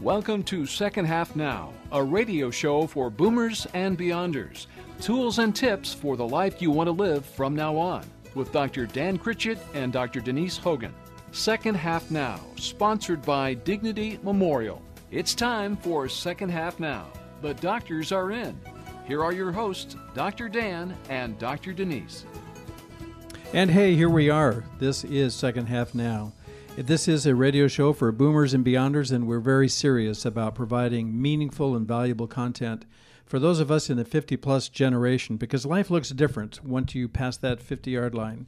Welcome to Second Half Now, a radio show for boomers and beyonders. Tools and tips for the life you want to live from now on with Dr. Dan Critchett and Dr. Denise Hogan. Second Half Now, sponsored by Dignity Memorial. It's time for Second Half Now. The doctors are in. Here are your hosts, Dr. Dan and Dr. Denise. And hey, here we are. This is Second Half Now. This is a radio show for boomers and beyonders, and we're very serious about providing meaningful and valuable content for those of us in the 50 plus generation because life looks different once you pass that 50 yard line.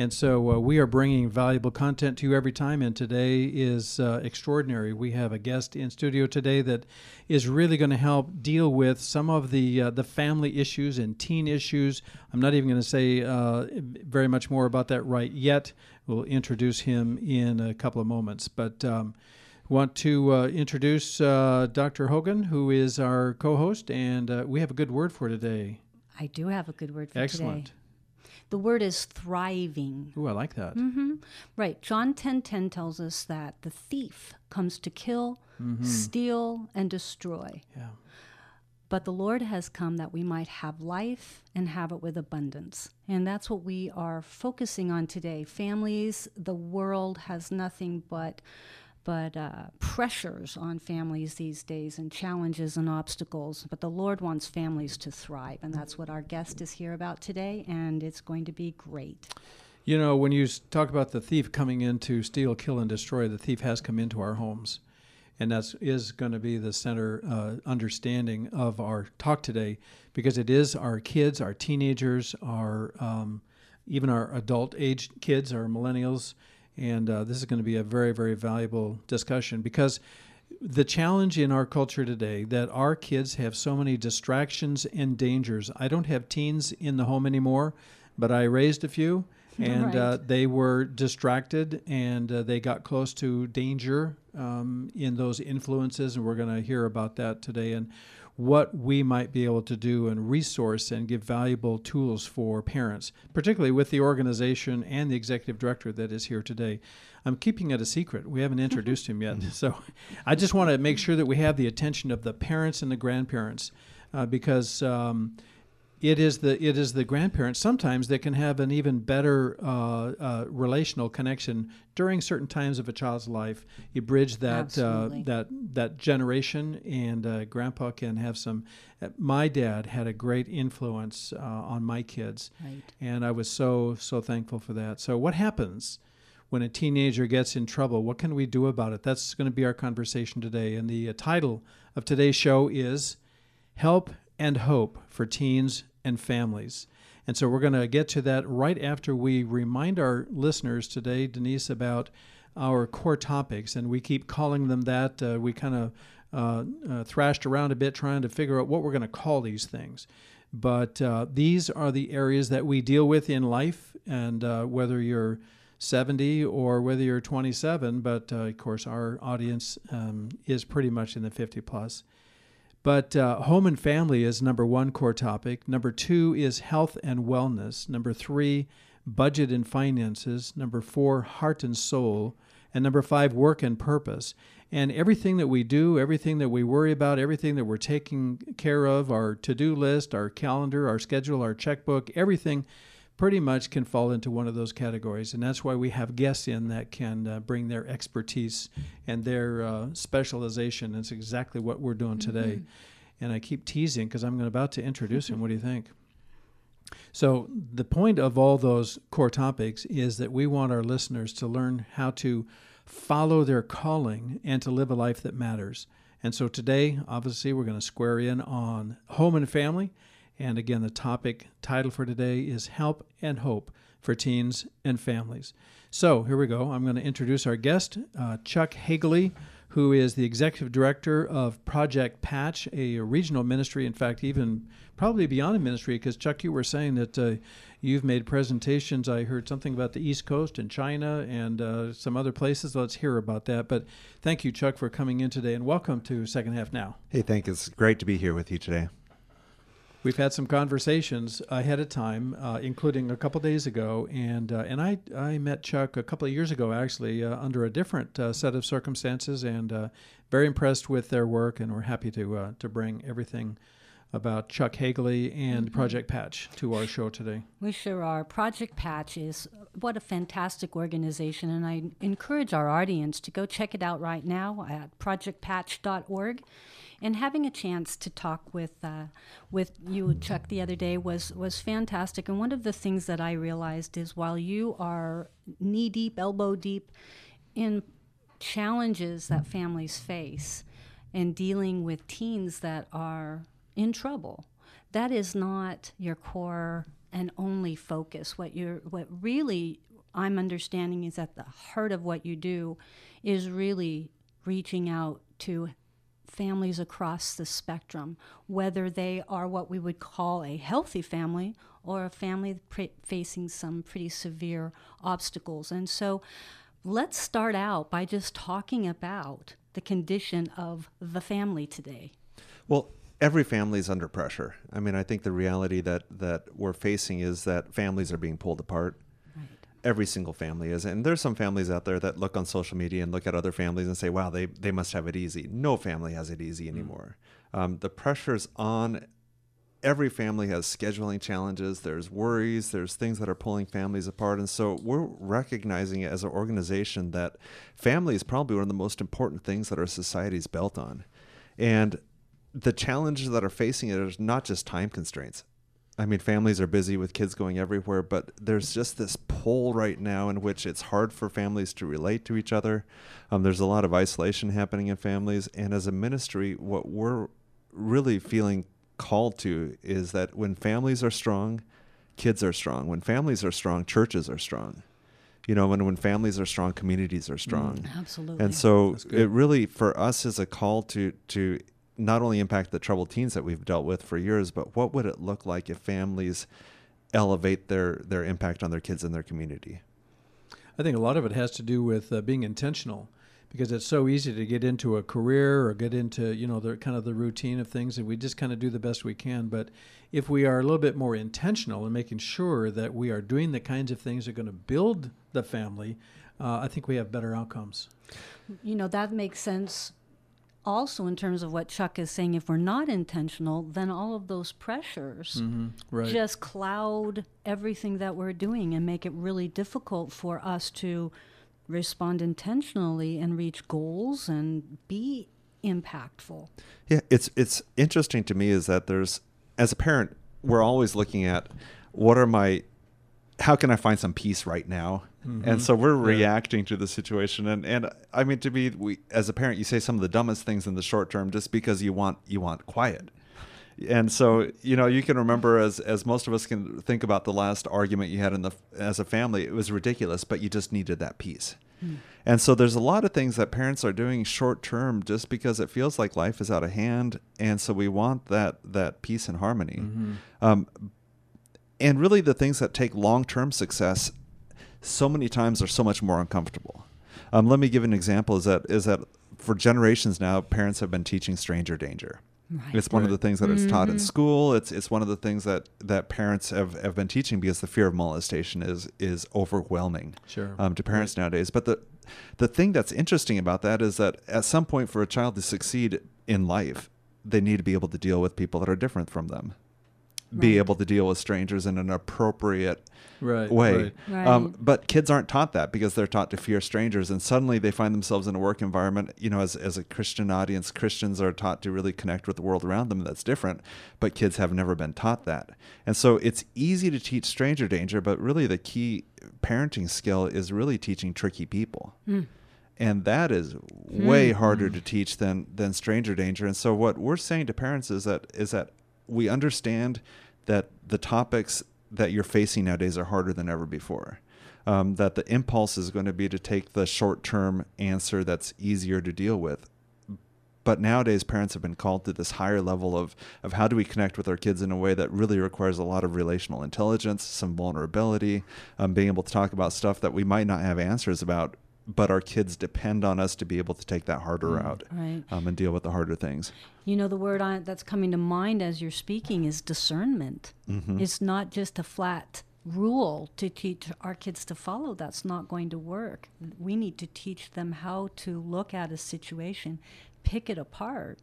And so uh, we are bringing valuable content to you every time, and today is uh, extraordinary. We have a guest in studio today that is really going to help deal with some of the uh, the family issues and teen issues. I'm not even going to say uh, very much more about that right yet. We'll introduce him in a couple of moments, but. Um, want to uh, introduce uh, Dr. Hogan, who is our co-host, and we have a good word for today. I do have a good word for Excellent. today. The word is thriving. Ooh, I like that. Mm-hmm. Right. John 10 10 tells us that the thief comes to kill, mm-hmm. steal, and destroy. Yeah. But the Lord has come that we might have life and have it with abundance. And that's what we are focusing on today. Families, the world has nothing but but uh, pressures on families these days and challenges and obstacles. But the Lord wants families to thrive, and that's what our guest is here about today, and it's going to be great. You know, when you talk about the thief coming in to steal, kill, and destroy, the thief has come into our homes. And that is going to be the center uh, understanding of our talk today because it is our kids, our teenagers, our um, even our adult age kids, our millennials, and uh, this is going to be a very, very valuable discussion because the challenge in our culture today that our kids have so many distractions and dangers. I don't have teens in the home anymore, but I raised a few, and uh, right. uh, they were distracted and uh, they got close to danger um, in those influences, and we're going to hear about that today. And what we might be able to do and resource and give valuable tools for parents, particularly with the organization and the executive director that is here today. I'm keeping it a secret. We haven't introduced him yet. So I just want to make sure that we have the attention of the parents and the grandparents uh, because. Um, it is the it is the grandparents sometimes that can have an even better uh, uh, relational connection during certain times of a child's life. You bridge that uh, that that generation, and uh, grandpa can have some. Uh, my dad had a great influence uh, on my kids, right. and I was so so thankful for that. So, what happens? When a teenager gets in trouble, what can we do about it? That's going to be our conversation today. And the title of today's show is Help and Hope for Teens and families. And so we're going to get to that right after we remind our listeners today, Denise, about our core topics. And we keep calling them that. Uh, we kind of uh, uh, thrashed around a bit trying to figure out what we're going to call these things. But uh, these are the areas that we deal with in life. And uh, whether you're 70 or whether you're 27, but uh, of course, our audience um, is pretty much in the 50 plus. But uh, home and family is number one core topic. Number two is health and wellness. Number three, budget and finances. Number four, heart and soul. And number five, work and purpose. And everything that we do, everything that we worry about, everything that we're taking care of, our to do list, our calendar, our schedule, our checkbook, everything pretty much can fall into one of those categories. And that's why we have guests in that can uh, bring their expertise and their uh, specialization. That's exactly what we're doing today. Mm-hmm. And I keep teasing because I'm about to introduce him. What do you think? So, the point of all those core topics is that we want our listeners to learn how to follow their calling and to live a life that matters. And so, today, obviously, we're going to square in on home and family and again, the topic title for today is Help and Hope for Teens and Families. So here we go. I'm going to introduce our guest, uh, Chuck Hagele, who is the executive director of Project Patch, a regional ministry, in fact, even probably beyond a ministry, because Chuck, you were saying that uh, you've made presentations. I heard something about the East Coast and China and uh, some other places. Let's hear about that. But thank you, Chuck, for coming in today, and welcome to Second Half Now. Hey, thank you. It's great to be here with you today. We've had some conversations ahead of time, uh, including a couple days ago, and uh, and I I met Chuck a couple of years ago actually uh, under a different uh, set of circumstances, and uh, very impressed with their work, and we're happy to uh, to bring everything about Chuck Hagele and Mm-hmm. Project Patch to our show today. We sure are. Project Patch is what a fantastic organization, and I encourage our audience to go check it out right now at projectpatch.org. And having a chance to talk with uh, with you, Chuck, the other day was was fantastic. And one of the things that I realized is while you are knee deep, elbow deep in challenges that families face and dealing with teens that are in trouble. That is not your core and only focus. What you're what really I'm understanding is at the heart of what you do is really reaching out to families across the spectrum, whether they are what we would call a healthy family or a family pre- facing some pretty severe obstacles. And so let's start out by just talking about the condition of the family today. Well, every family is under pressure. I mean, I think the reality that that we're facing is that families are being pulled apart. Every single family is, and there's some families out there that look on social media and look at other families and say, "Wow, they they must have it easy." No family has it easy anymore. Um, the pressure's on. Every family has scheduling challenges. There's worries. There's things that are pulling families apart, and so we're recognizing it as an organization that family is probably one of the most important things that our society is built on, and the challenges that are facing it is not just time constraints. I mean, families are busy with kids going everywhere, but there's just this pull right now in which it's hard for families to relate to each other. Um, there's a lot of isolation happening in families. And as a ministry, what we're really feeling called to is that when families are strong, kids are strong. When families are strong, churches are strong. You know, when, when families are strong, communities are strong. Absolutely. And so it really, for us, is a call to to not only impact the troubled teens that we've dealt with for years, but what would it look like if families elevate their their impact on their kids and their community? I think a lot of it has to do with uh, being intentional because it's so easy to get into a career or get into you know the kind of the routine of things and we just kind of do the best we can but if we are a little bit more intentional in making sure that we are doing the kinds of things that are going to build the family uh, i think we have better outcomes you know, that makes sense also in terms of what Chuck is saying. If we're not intentional, then all of those pressures mm-hmm. right just cloud everything that we're doing and make it really difficult for us to respond intentionally and reach goals and be impactful. Yeah, it's it's interesting to me is that there's as a parent, we're always looking at what are my how can I find some peace right now? Mm-hmm. And so we're reacting to the situation and and I mean to be we as a parent you say some of the dumbest things in the short term just because you want you want quiet. And so, you know, you can remember as as most of us can think about the last argument you had in the as a family, it was ridiculous, but you just needed that peace. Hmm. And so there's a lot of things that parents are doing short term just because it feels like life is out of hand, and so we want that that peace and harmony. Mm-hmm. Um, and really, the things that take long term success, so many times are so much more uncomfortable. Um, let me give an example. Is that is that for generations now, parents have been teaching stranger danger. Right. It's one of the things that is taught in school. It's it's one of the things that, that parents have, have been teaching because the fear of molestation is is overwhelming Sure. um, to parents nowadays. But the the thing that's interesting about that is that at some point for a child to succeed in life, they need to be able to deal with people that are different from them. Be Right. able to deal with strangers in an appropriate right way. right. Um, but kids aren't taught that because they're taught to fear strangers, and suddenly they find themselves in a work environment. You know, as as a Christian audience, Christians are taught to really connect with the world around them. That's different, but kids have never been taught that, and so it's easy to teach stranger danger. But really, the key parenting skill is really teaching tricky people. And that is way harder to teach than than stranger danger. And so what we're saying to parents is that is that we understand that the topics that you're facing nowadays are harder than ever before. Um, that the impulse is going to be to take the short term answer that's easier to deal with. But nowadays, parents have been called to this higher level of, of how do we connect with our kids in a way that really requires a lot of relational intelligence, some vulnerability, um, being able to talk about stuff that we might not have answers about, but our kids depend on us to be able to take that harder Mm. route Right. um, and deal with the harder things. You know, the word I, that's coming to mind as you're speaking is discernment. Mm-hmm. It's not just a flat rule to teach our kids to follow. That's not going to work. We need to teach them how to look at a situation, pick it apart,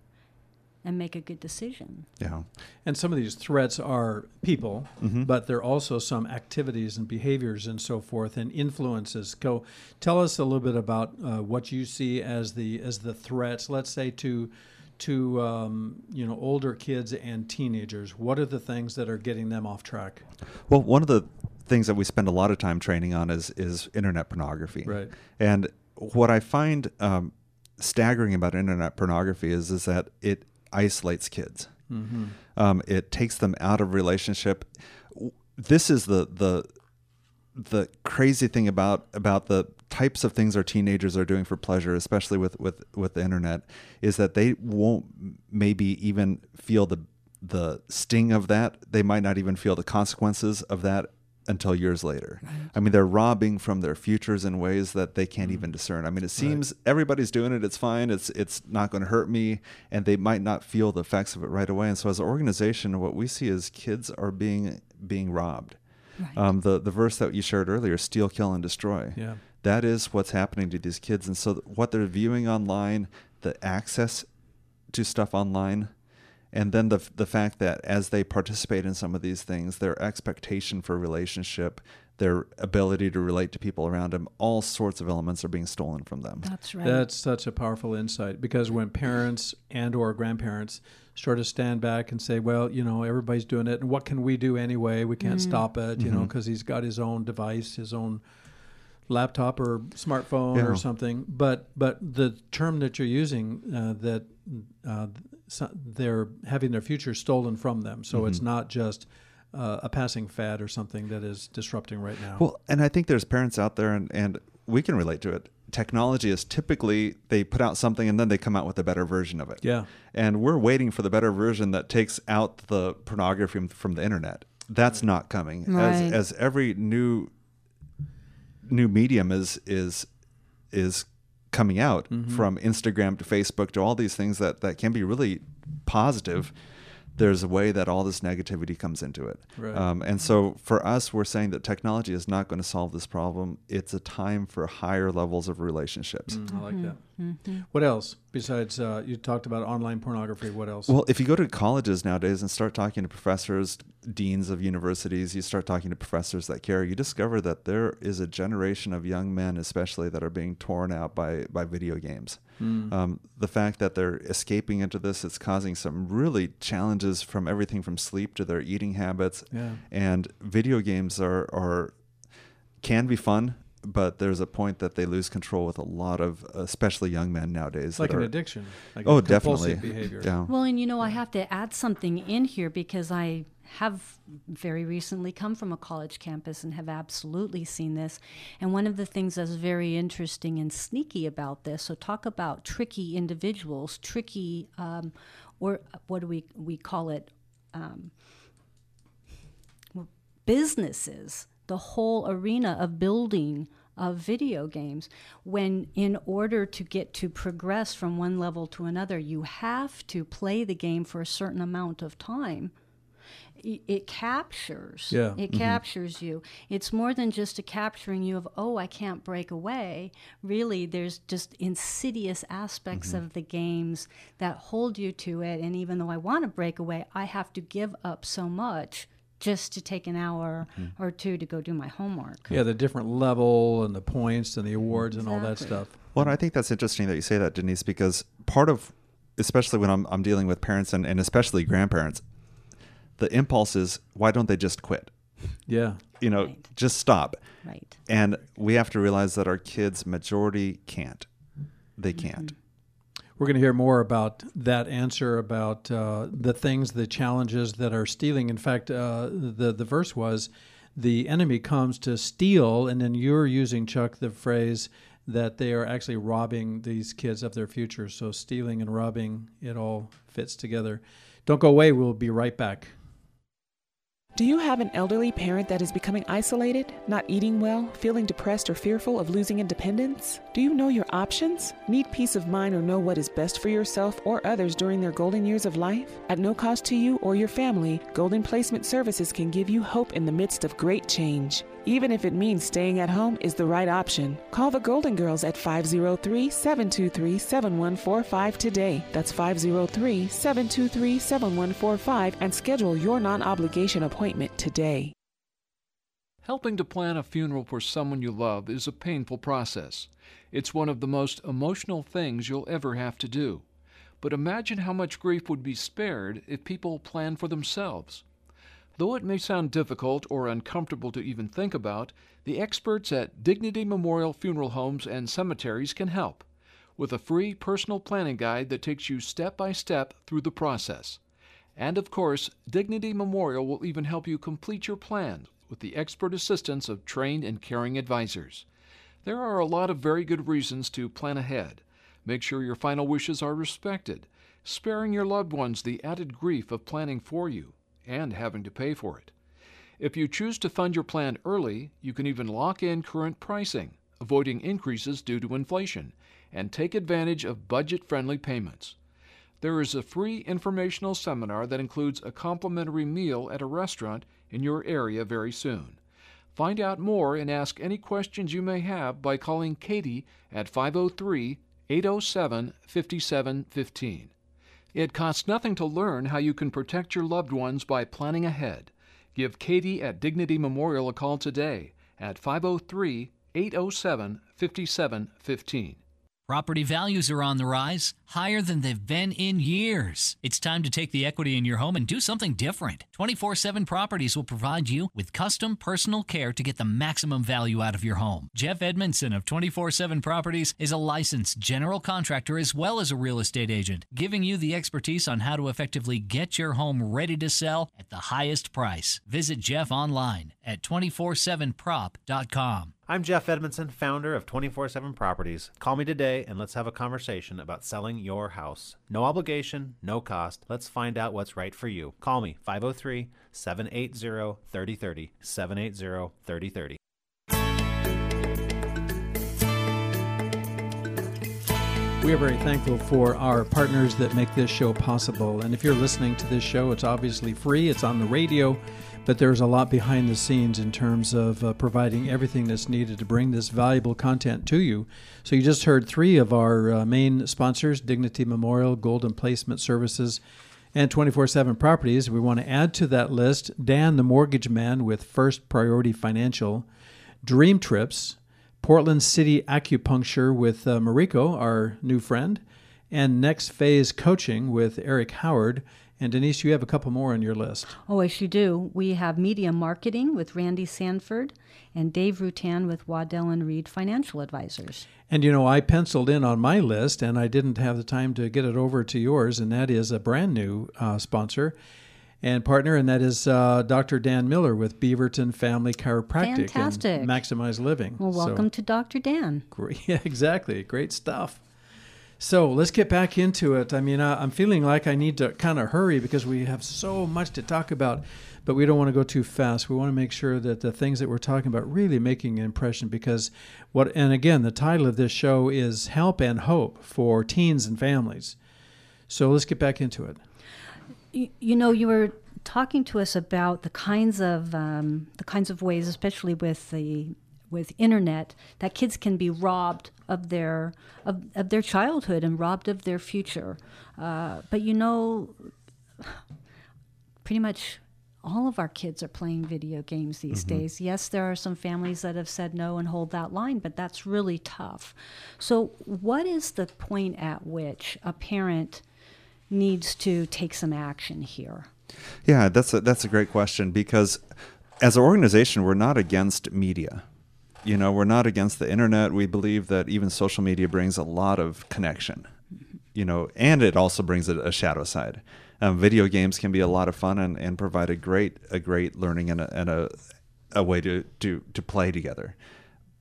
and make a good decision. Yeah. And some of these threats are people, but there are also some activities and behaviors and so forth and influences. Go, tell us a little bit about uh, what you see as the as the threats. Let's say to to um, you know older kids and teenagers. What are the things that are getting them off track? Well, one of the things that we spend a lot of time training on is is internet pornography. Right. And what I find um, staggering about internet pornography is is that it isolates kids. Um, it takes them out of relationship. This is the the the crazy thing about about the types of things our teenagers are doing for pleasure, especially with with with the internet, is that they won't maybe even feel the the sting of that. They might not even feel the consequences of that until years later. I mean, they're robbing from their futures in ways that they can't even discern. I mean, it seems everybody's doing it. It's fine. It's it's not going to hurt me, and they might not feel the effects of it right away. And so, as an organization, what we see is kids are being being robbed. Right. Um, the the verse that you shared earlier, steal, kill, and destroy. Yeah. That is what's happening to these kids, and so th- what they're viewing online, the access to stuff online, and then the the fact that as they participate in some of these things, their expectation for relationship, their ability to relate to people around them, all sorts of elements are being stolen from them. That's right. That's such a powerful insight because when parents and or grandparents sort of stand back and say, "Well, you know, everybody's doing it, and what can we do anyway? We can't stop it, you know, because he's got his own device, his own laptop or smartphone Yeah. or something." But but the term that you're using uh, that uh, so- they're having their future stolen from them, so it's not just uh, a passing fad or something that is disrupting right now. Well, and I think there's parents out there, and, and we can relate to it. Technology is typically they put out something and then they come out with a better version of it. yeah. And we're waiting for the better version that takes out the pornography from, from the internet. That's not coming. Right. As as every new new medium is is is coming out from Instagram to Facebook to all these things that that can be really positive. There's a way that all this negativity comes into it. Right. Um, and so for us, we're saying that technology is not going to solve this problem. It's a time for higher levels of relationships. Mm, I like that. What else besides uh, you talked about online pornography? What else? Well, if you go to colleges nowadays and start talking to professors, deans of universities, you start talking to professors that care, you discover that there is a generation of young men, especially, that are being torn out by, by video games. Mm. Um, the fact that they're escaping into this, it's causing some really challenges from everything from sleep to their eating habits. Yeah. And video games are, are can be fun, but there's a point that they lose control with a lot of, especially young men nowadays. It's like an are- addiction. Like Oh, definitely. behavior. Yeah. Well, and you know, I have to add something in here because I have very recently come from a college campus and have absolutely seen this. And one of the things that's very interesting and sneaky about this, so talk about tricky individuals, tricky, um, or what do we, we call it? Um, well, businesses, the whole arena of building of video games, when in order to get to progress from one level to another, you have to play the game for a certain amount of time. It captures. Yeah. It mm-hmm. captures you. It's more than just a capturing you of, oh, I can't break away. Really, there's just insidious aspects mm-hmm. of the games that hold you to it. And even though I want to break away, I have to give up so much just to take an hour mm-hmm. or two to go do my homework. Yeah, the different level and the points and the awards and all that stuff. Well, and I think that's interesting that you say that, Denise, because part of, especially when I'm, I'm dealing with parents and, and especially grandparents, the impulse is why don't they just quit? Yeah. You know, Right. just stop. Right. And we have to realize that our kids, majority, can't. They can't. We're going to hear more about that answer about uh, the things, the challenges that are stealing. In fact, uh, the the verse was, "The enemy comes to steal," and then you're using Chuck the phrase that they are actually robbing these kids of their future. So stealing and robbing, it all fits together. Don't go away. We'll be right back. Do you have an elderly parent that is becoming isolated, not eating well, feeling depressed, or fearful of losing independence? Do you know your options? Need peace of mind or know what is best for yourself or others during their golden years of life? At no cost to you or your family, Golden Placement Services can give you hope in the midst of great change. Even if it means staying at home is the right option. Call the Golden Girls at 503 723 7145 today. That's 503 723 7145 and schedule your non obligation appointment today. Helping to plan a funeral for someone you love is a painful process. It's one of the most emotional things you'll ever have to do. But imagine how much grief would be spared if people plan for themselves. Though it may sound difficult or uncomfortable to even think about, the experts at Dignity Memorial Funeral Homes and Cemeteries can help with a free personal planning guide that takes you step by step through the process. And of course, Dignity Memorial will even help you complete your plan with the expert assistance of trained and caring advisors. There are a lot of very good reasons to plan ahead. Make sure your final wishes are respected, sparing your loved ones the added grief of planning for you and having to pay for it. If you choose to fund your plan early, you can even lock in current pricing, avoiding increases due to inflation, and take advantage of budget friendly payments. There is a free informational seminar that includes a complimentary meal at a restaurant in your area very soon. Find out more and ask any questions you may have by calling Katie at 503 807 5715. It costs nothing to learn how you can protect your loved ones by planning ahead. Give Katie at Dignity Memorial a call today at 503 807 5715. Property values are on the rise, higher than they've been in years. It's time to take the equity in your home and do something different. 24 7 Properties will provide you with custom personal care to get the maximum value out of your home. Jeff Edmondson of 24 7 Properties is a licensed general contractor as well as a real estate agent, giving you the expertise on how to effectively get your home ready to sell at the highest price. Visit Jeff online at 247prop.com. I'm Jeff Edmondson, founder of 24 7 Properties. Call me today and let's have a conversation about selling your house. No obligation, no cost. Let's find out what's right for you. Call me 503 780 3030. 780 3030. We are very thankful for our partners that make this show possible. And if you're listening to this show, it's obviously free, it's on the radio, but there's a lot behind the scenes in terms of uh, providing everything that's needed to bring this valuable content to you. So you just heard three of our uh, main sponsors Dignity Memorial, Golden Placement Services, and 24 7 Properties. We want to add to that list Dan, the mortgage man with First Priority Financial, Dream Trips, Portland City Acupuncture with uh, Mariko, our new friend, and Next Phase Coaching with Eric Howard. And Denise, you have a couple more on your list. Oh, yes, you do. We have Media Marketing with Randy Sanford and Dave Rutan with Waddell and Reed Financial Advisors. And you know, I penciled in on my list, and I didn't have the time to get it over to yours, and that is a brand new uh, sponsor and partner, and that is uh, Dr. Dan Miller with Beaverton Family Chiropractic Fantastic. and Maximize Living. Well, welcome so, to Dr. Dan. Great, yeah, exactly. Great stuff. So let's get back into it. I mean, I, I'm feeling like I need to kind of hurry because we have so much to talk about, but we don't want to go too fast. We want to make sure that the things that we're talking about really making an impression because what, and again, the title of this show is Help and Hope for Teens and Families. So let's get back into it you know, you were talking to us about the kinds of um, the kinds of ways, especially with the with internet, that kids can be robbed of their of, of their childhood and robbed of their future. Uh, but you know, pretty much all of our kids are playing video games these mm-hmm. days. Yes, there are some families that have said no and hold that line, but that's really tough. So, what is the point at which a parent needs to take some action here? Yeah, that's a, that's a great question because as an organization, we're not against media. You know, we're not against the internet. We believe that even social media brings a lot of connection. You know, and it also brings a, a shadow side. Um, video games can be a lot of fun and, and provide a great a great learning and a, and a, a way to, to to play together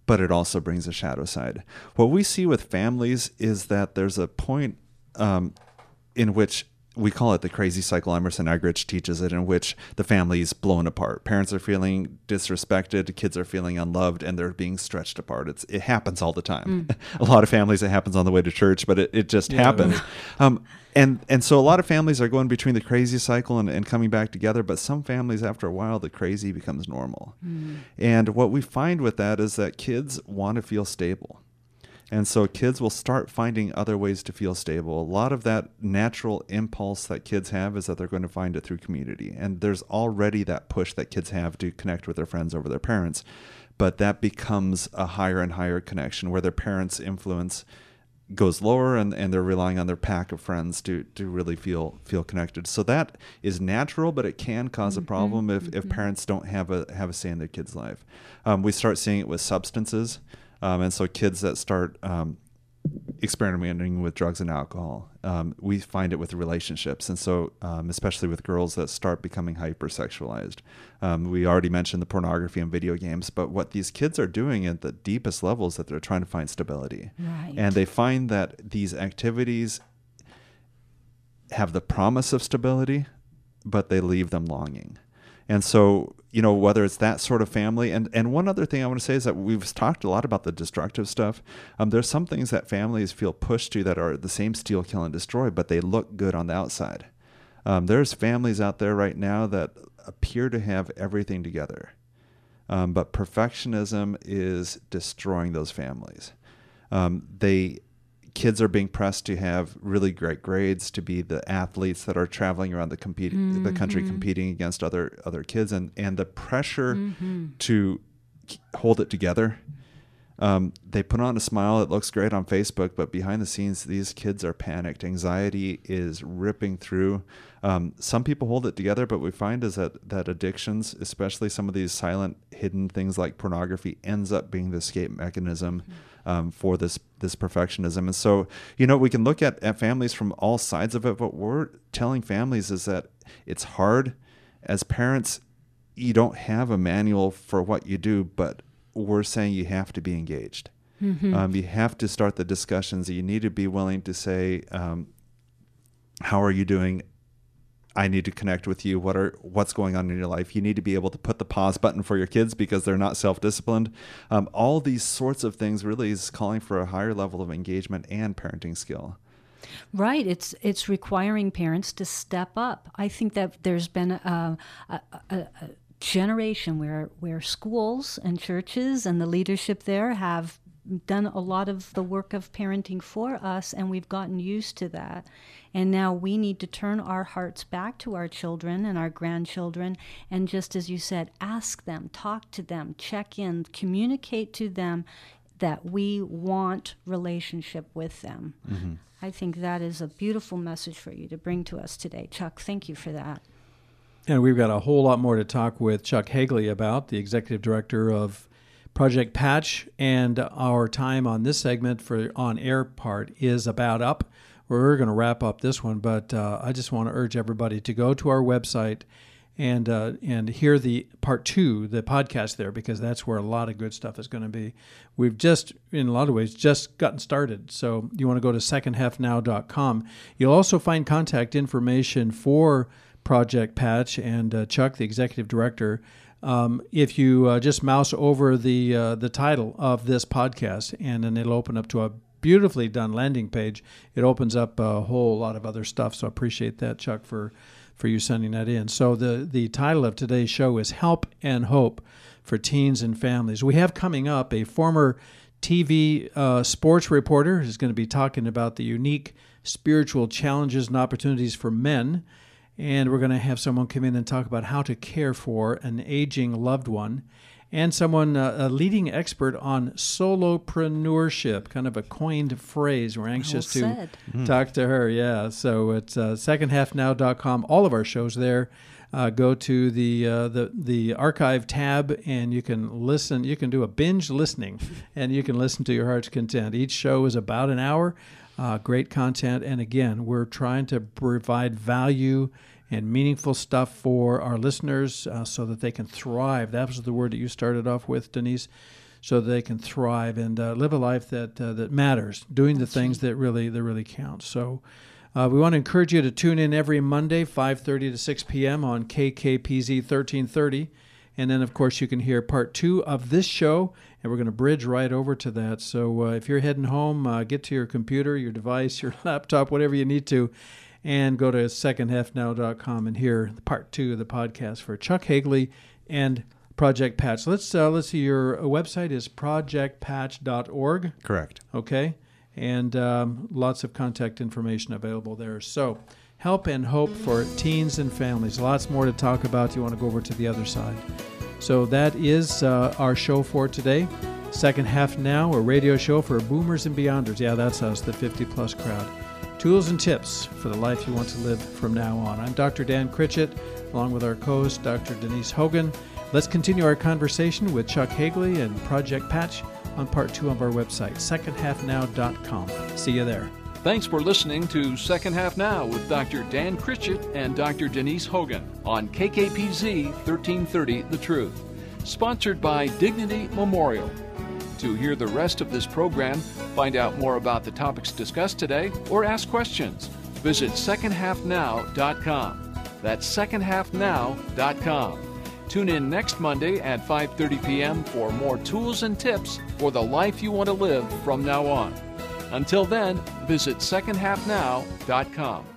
but it also brings a shadow side. What we see with families is that there's a point um, in which we call it the crazy cycle. Emerson Eggerichs teaches it, in which the family is blown apart. Parents are feeling disrespected, kids are feeling unloved, and they're being stretched apart. It's it happens all the time. Mm. a lot of families, it happens on the way to church, but it, it just yeah, happens. Um, and and so a lot of families are going between the crazy cycle and, and coming back together. But some families, after a while, the crazy becomes normal. Mm. And what we find with that is that kids want to feel stable. And so kids will start finding other ways to feel stable. A lot of that natural impulse that kids have is that they're going to find it through community. And there's already that push that kids have to connect with their friends over their parents. But that becomes a higher and higher connection where their parents' influence goes lower and, and they're relying on their pack of friends to, to really feel feel connected. So that is natural, but it can cause mm-hmm. a problem if, mm-hmm. if parents don't have a have a say in their kid's life. Um, we start seeing it with substances. Um, and so kids that start um, experimenting with drugs and alcohol, um, we find it with relationships. And so, um, especially with girls that start becoming hypersexualized. Um, we already mentioned the pornography and video games, but what these kids are doing at the deepest levels that they're trying to find stability. Right. And they find that these activities have the promise of stability, but they leave them longing. And so, you know, whether it's that sort of family, and and one other thing I want to say is that we've talked a lot about the destructive stuff. Um, there's some things that families feel pushed to that are the same steal, kill, and destroy, but they look good on the outside. Um, there's families out there right now that appear to have everything together, um, but perfectionism is destroying those families. Um, they kids are being pressed to have really great grades to be the athletes that are traveling around the competing mm-hmm. the country mm-hmm. competing against other other kids and and the pressure mm-hmm. to hold it together um, they put on a smile it looks great on facebook but behind the scenes these kids are panicked anxiety is ripping through um, some people hold it together but we find is that that addictions especially some of these silent hidden things like pornography ends up being the escape mechanism mm-hmm um, for this this perfectionism. And so, you know, we can look at, at families from all sides of it. What we're telling families is that it's hard. As parents, you don't have a manual for what you do, but we're saying you have to be engaged. Mm-hmm. Um, you have to start the discussions. You need to be willing to say, um, "How are you doing? I need to connect with you. What are what's going on in your life? You need to be able to put the pause button for your kids because they're not self-disciplined. Um, all these sorts of things really is calling for a higher level of engagement and parenting skill. Right. It's it's requiring parents to step up. I think that there's been a, a, a, a generation where where schools and churches and the leadership there have done a lot of the work of parenting for us, and we've gotten used to that. And now we need to turn our hearts back to our children and our grandchildren, and just as you said, ask them, talk to them, check in, communicate to them that we want relationship with them. Mm-hmm. I think that is a beautiful message for you to bring to us today. Chuck, thank you for that. And we've got a whole lot more to talk with Chuck Hagele about, the executive director of Project Patch, and our time on this segment for on air part is about up. We're going to wrap up this one, but uh, I just want to urge everybody to go to our website and uh, and hear the part two, the podcast there, because that's where a lot of good stuff is going to be. We've just, in a lot of ways, just gotten started. So you want to go to secondhalfnow.com. You'll also find contact information for Project Patch and uh, Chuck, the executive director um, if you uh, just mouse over the uh, the title of this podcast, and then it'll open up to a beautifully done landing page. It opens up a whole lot of other stuff. So I appreciate that, Chuck, for for you sending that in. So the the title of today's show is "Help and Hope for Teens and Families." We have coming up a former TV uh, sports reporter who's going to be talking about the unique spiritual challenges and opportunities for men and we're going to have someone come in and talk about how to care for an aging loved one and someone uh, a leading expert on solopreneurship kind of a coined phrase. We're anxious well to mm. talk to her. Yeah. So it's uh, secondhalfnow.com all of our shows there uh, go to the uh, the the archive tab and you can listen. You can do a binge listening and you can listen to your heart's content. Each show is about an hour uh, great content. And again, we're trying to provide value and meaningful stuff for our listeners uh, so that they can thrive. That was the word that you started off with, Denise. So they can thrive and uh, live a life that uh, that matters, doing the things that really that really count. So, Uh, we want to encourage you to tune in every Monday, 5:30 to 6 p.m. on KKPZ 1330, and then of course you can hear part two of this show, and we're going to bridge right over to that. So uh, if you're heading home, uh, get to your computer, your device, your laptop, whatever you need to, and go to secondhalfnow.com and hear part two of the podcast for Chuck Hagele and Project Patch. Let's uh, let's see. Your website is projectpatch.org. Correct. Okay, and um, lots of contact information available there. So, help and hope for teens and families. Lots more to talk about. You want to go over to the other side. So that is uh, our show for today. Second half now, a radio show for boomers and beyonders. Yeah, that's us, the 50 plus crowd. Tools and tips for the life you want to live from now on. I'm Dr. Dan Critchett, along with our co host, Dr. Denise Hogan. Let's continue our conversation with Chuck Hagele and Project Patch on part two of our website, secondhalfnow.com. See you there. Thanks for listening to Second Half Now with Dr. Dan Critchett and Dr. Denise Hogan on KKPZ 1330 The Truth, sponsored by Dignity Memorial. To hear the rest of this program, find out more about the topics discussed today, or ask questions, visit secondhalfnow.com. That's secondhalfnow.com. Tune in next Monday at 5:30 p.m. for more tools and tips for the life you want to live from now on. Until then, visit secondhalfnow.com.